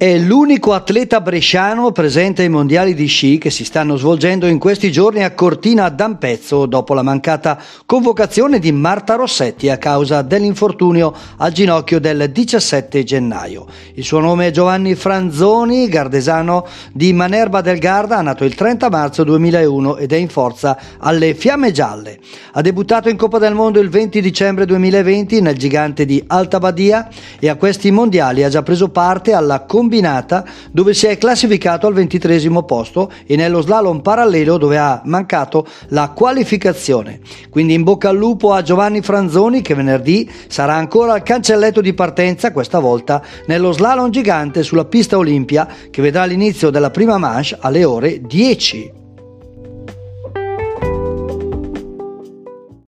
È l'unico atleta bresciano presente ai mondiali di sci che si stanno svolgendo in questi giorni a Cortina d'Ampezzo dopo la mancata convocazione di Marta Rossetti a causa dell'infortunio al ginocchio del 17 gennaio. Il suo nome è Giovanni Franzoni, gardesano di Manerba del Garda, nato il 30 marzo 2001 ed è in forza alle Fiamme Gialle. Ha debuttato in Coppa del Mondo il 20 dicembre 2020 nel gigante di Alta Badia e a questi mondiali ha già preso parte alla competizione combinata dove si è classificato al ventitresimo posto e nello slalom parallelo dove ha mancato la qualificazione. Quindi in bocca al lupo a Giovanni Franzoni che venerdì sarà ancora al cancelletto di partenza, questa volta nello slalom gigante sulla pista Olimpia che vedrà l'inizio della prima manche alle ore 10.